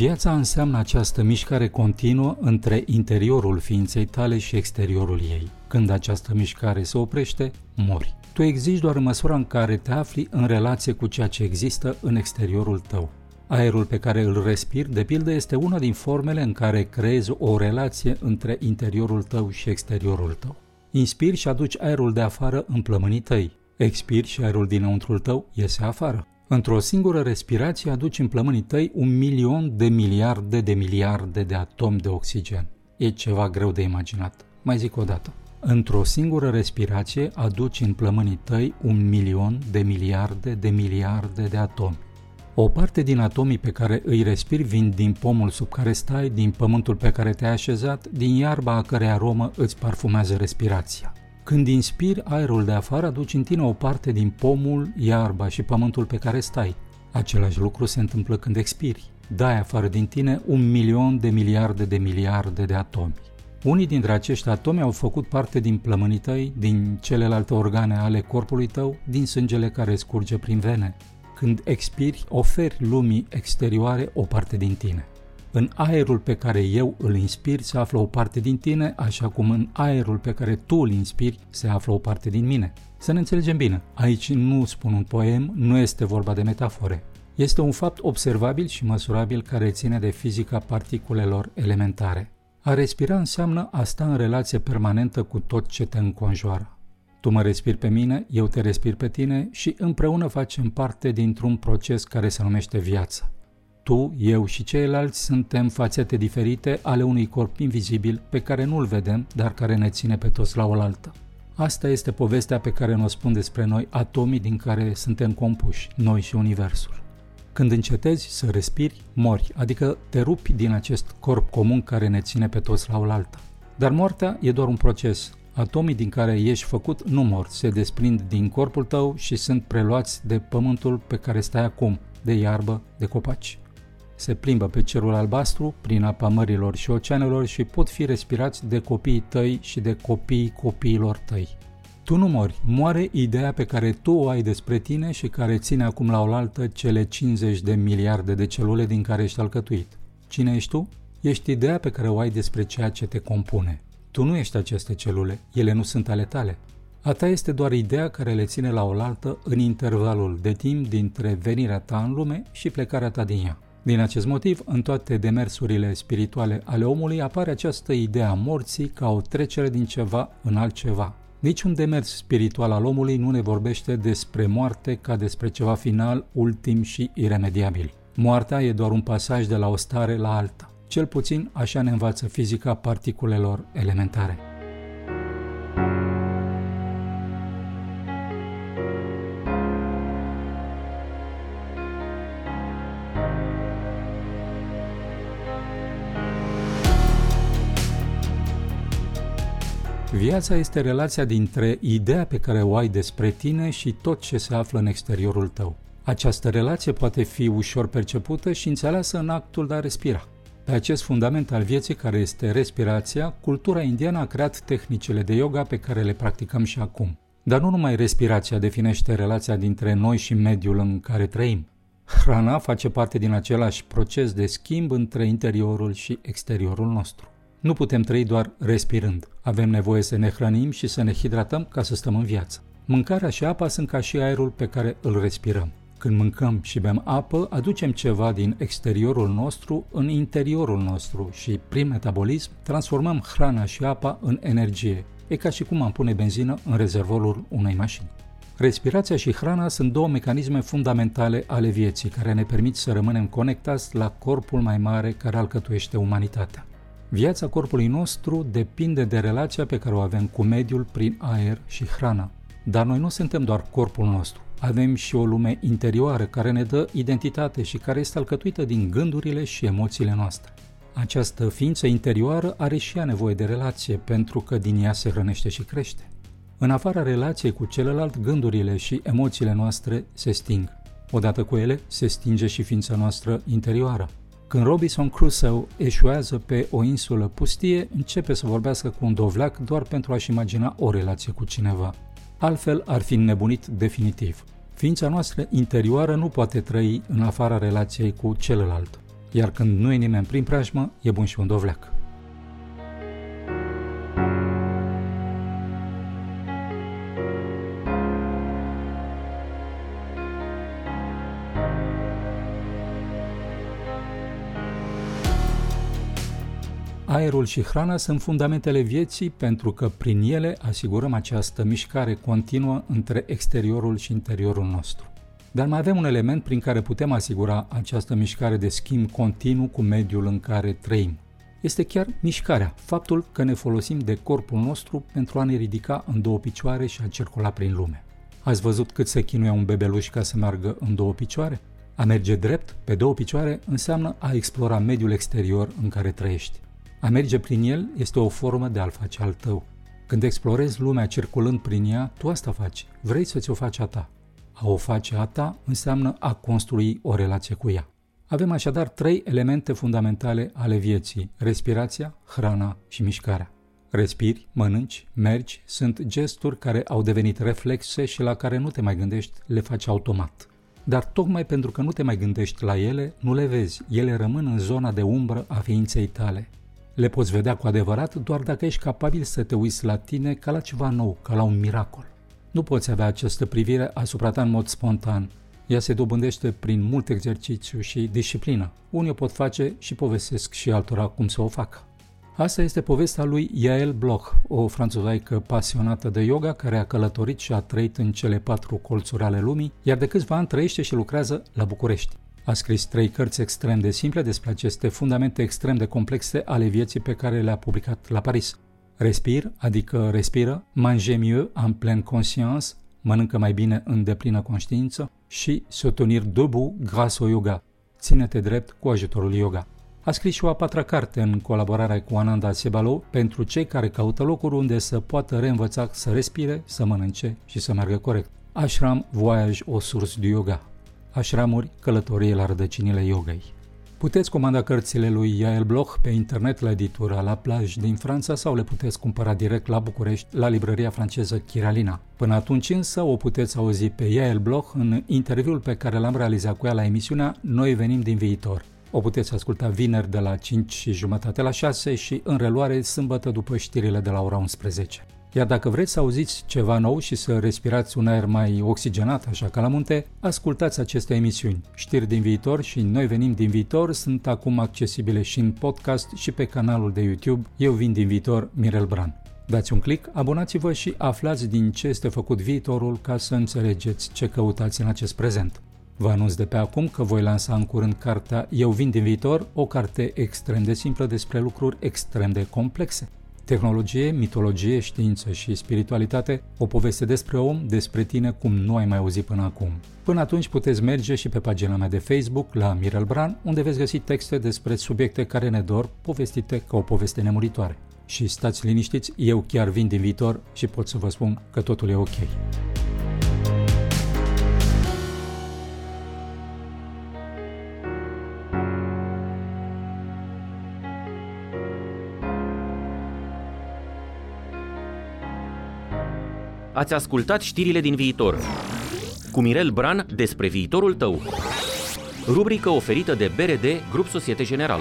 Viața înseamnă această mișcare continuă între interiorul ființei tale și exteriorul ei. Când această mișcare se oprește, mori. Tu existi doar în măsura în care te afli în relație cu ceea ce există în exteriorul tău. Aerul pe care îl respiri, de pildă, este una din formele în care creezi o relație între interiorul tău și exteriorul tău. Inspiri și aduci aerul de afară în plămânii tăi. Expiri și aerul dinăuntrul tău iese afară. Într-o singură respirație aduci în plămânii tăi un milion de miliarde de miliarde de atomi de oxigen. E ceva greu de imaginat. Mai zic o dată. Într-o singură respirație aduci în plămânii tăi un milion de miliarde de miliarde de atomi. O parte din atomii pe care îi respiri vin din pomul sub care stai, din pământul pe care te-ai așezat, din iarba a cărei aromă îți parfumează respirația. Când inspiri aerul de afară, aduci în tine o parte din pomul, iarba și pământul pe care stai. Același lucru se întâmplă când expiri. Dai afară din tine un milion de miliarde de miliarde de atomi. Unii dintre acești atomi au făcut parte din plămânii tăi, din celelalte organe ale corpului tău, din sângele care scurge prin vene. Când expiri, oferi lumii exterioare o parte din tine. În aerul pe care eu îl inspir se află o parte din tine, așa cum în aerul pe care tu îl inspiri se află o parte din mine. Să ne înțelegem bine, aici nu spun un poem, nu este vorba de metafore. Este un fapt observabil și măsurabil care ține de fizica particulelor elementare. A respira înseamnă a sta în relație permanentă cu tot ce te înconjoară. Tu mă respiri pe mine, eu te respir pe tine și împreună facem parte dintr-un proces care se numește viață. Tu, eu și ceilalți suntem fațete diferite ale unui corp invizibil pe care nu-l vedem, dar care ne ține pe toți la oaltă. Asta este povestea pe care ne-o spun despre noi atomii din care suntem compuși, noi și Universul. Când încetezi să respiri, mori, adică te rupi din acest corp comun care ne ține pe toți la oaltă. Dar moartea e doar un proces. Atomii din care ești făcut nu mor, se desprind din corpul tău și sunt preluați de pământul pe care stai acum, de iarbă, de copaci se plimbă pe cerul albastru prin apa mărilor și oceanelor și pot fi respirați de copiii tăi și de copiii copiilor tăi. Tu nu mori, moare ideea pe care tu o ai despre tine și care ține acum la oaltă cele 50 de miliarde de celule din care ești alcătuit. Cine ești tu? Ești ideea pe care o ai despre ceea ce te compune. Tu nu ești aceste celule, ele nu sunt ale tale. A ta este doar ideea care le ține la oaltă în intervalul de timp dintre venirea ta în lume și plecarea ta din ea. Din acest motiv, în toate demersurile spirituale ale omului apare această idee a morții ca o trecere din ceva în altceva. Niciun demers spiritual al omului nu ne vorbește despre moarte ca despre ceva final, ultim și iremediabil. Moartea e doar un pasaj de la o stare la alta. Cel puțin așa ne învață fizica particulelor elementare. Viața este relația dintre ideea pe care o ai despre tine și tot ce se află în exteriorul tău. Această relație poate fi ușor percepută și înțeleasă în actul de a respira. Pe acest fundament al vieții care este respirația, cultura indiană a creat tehnicile de yoga pe care le practicăm și acum. Dar nu numai respirația definește relația dintre noi și mediul în care trăim. Hrana face parte din același proces de schimb între interiorul și exteriorul nostru. Nu putem trăi doar respirând. Avem nevoie să ne hrănim și să ne hidratăm ca să stăm în viață. Mâncarea și apa sunt ca și aerul pe care îl respirăm. Când mâncăm și bem apă, aducem ceva din exteriorul nostru în interiorul nostru și, prin metabolism, transformăm hrana și apa în energie. E ca și cum am pune benzină în rezervorul unei mașini. Respirația și hrana sunt două mecanisme fundamentale ale vieții care ne permit să rămânem conectați la corpul mai mare care alcătuiește umanitatea. Viața corpului nostru depinde de relația pe care o avem cu mediul prin aer și hrana. Dar noi nu suntem doar corpul nostru. Avem și o lume interioară care ne dă identitate și care este alcătuită din gândurile și emoțiile noastre. Această ființă interioară are și ea nevoie de relație pentru că din ea se hrănește și crește. În afara relației cu celălalt, gândurile și emoțiile noastre se sting. Odată cu ele, se stinge și ființa noastră interioară. Când Robinson Crusoe eșuează pe o insulă pustie, începe să vorbească cu un dovleac doar pentru a-și imagina o relație cu cineva. Altfel ar fi nebunit definitiv. Ființa noastră interioară nu poate trăi în afara relației cu celălalt. Iar când nu e nimeni prin preajmă, e bun și un dovleac. Aerul și hrana sunt fundamentele vieții pentru că prin ele asigurăm această mișcare continuă între exteriorul și interiorul nostru. Dar mai avem un element prin care putem asigura această mișcare de schimb continuu cu mediul în care trăim. Este chiar mișcarea, faptul că ne folosim de corpul nostru pentru a ne ridica în două picioare și a circula prin lume. Ați văzut cât se chinuie un bebeluș ca să meargă în două picioare? A merge drept, pe două picioare, înseamnă a explora mediul exterior în care trăiești. A merge prin el este o formă de a-l face al tău. Când explorezi lumea circulând prin ea, tu asta faci. Vrei să ți-o faci a ta. A o face a ta înseamnă a construi o relație cu ea. Avem așadar trei elemente fundamentale ale vieții, respirația, hrana și mișcarea. Respiri, mănânci, mergi, sunt gesturi care au devenit reflexe și la care nu te mai gândești, le faci automat. Dar tocmai pentru că nu te mai gândești la ele, nu le vezi, ele rămân în zona de umbră a ființei tale. Le poți vedea cu adevărat doar dacă ești capabil să te uiți la tine ca la ceva nou, ca la un miracol. Nu poți avea această privire asupra ta în mod spontan. Ea se dobândește prin mult exercițiu și disciplină. Unii o pot face și povestesc și altora cum să o facă. Asta este povestea lui Yael Bloch, o franțuzaică pasionată de yoga care a călătorit și a trăit în cele patru colțuri ale lumii, iar de câțiva ani trăiește și lucrează la București. A scris trei cărți extrem de simple despre aceste fundamente extrem de complexe ale vieții pe care le-a publicat la Paris. Respir, adică respiră, mange mieux en pleine conscience, mănâncă mai bine în deplină conștiință și se tenir debout grâce au yoga, ține-te drept cu ajutorul yoga. A scris și o a patra carte în colaborare cu Ananda Sebalo pentru cei care caută locuri unde să poată reînvăța să respire, să mănânce și să meargă corect. Ashram Voyage au source du yoga. Ashramuri, călătorie la rădăcinile yogei. Puteți comanda cărțile lui Yael Bloch pe internet la editura La Plage din Franța sau le puteți cumpăra direct la București, la librăria franceză Chiralina. Până atunci însă o puteți auzi pe Yael Bloch în interviul pe care l-am realizat cu ea la emisiunea Noi venim din viitor. O puteți asculta vineri de la 5 și jumătate la 6 și în reluare sâmbătă după știrile de la ora 11. Iar dacă vreți să auziți ceva nou și să respirați un aer mai oxigenat, așa ca la munte, ascultați aceste emisiuni. Știri din viitor și Noi venim din viitor sunt acum accesibile și în podcast și pe canalul de YouTube Eu vin din viitor, Mirel Bran. Dați un click, abonați-vă și aflați din ce este făcut viitorul ca să înțelegeți ce căutați în acest prezent. Vă anunț de pe acum că voi lansa în curând cartea Eu vin din viitor, o carte extrem de simplă despre lucruri extrem de complexe. Tehnologie, mitologie, știință și spiritualitate, o poveste despre om, despre tine cum nu ai mai auzit până acum. Până atunci puteți merge și pe pagina mea de Facebook la Mirel Bran, unde veți găsi texte despre subiecte care ne dor, povestite ca o poveste nemuritoare. Și stați liniștiți, eu chiar vin din viitor și pot să vă spun că totul e ok. Ați ascultat știrile din viitor. Cu Mirel Bran despre viitorul tău. Rubrică oferită de BRD Grup Societe General.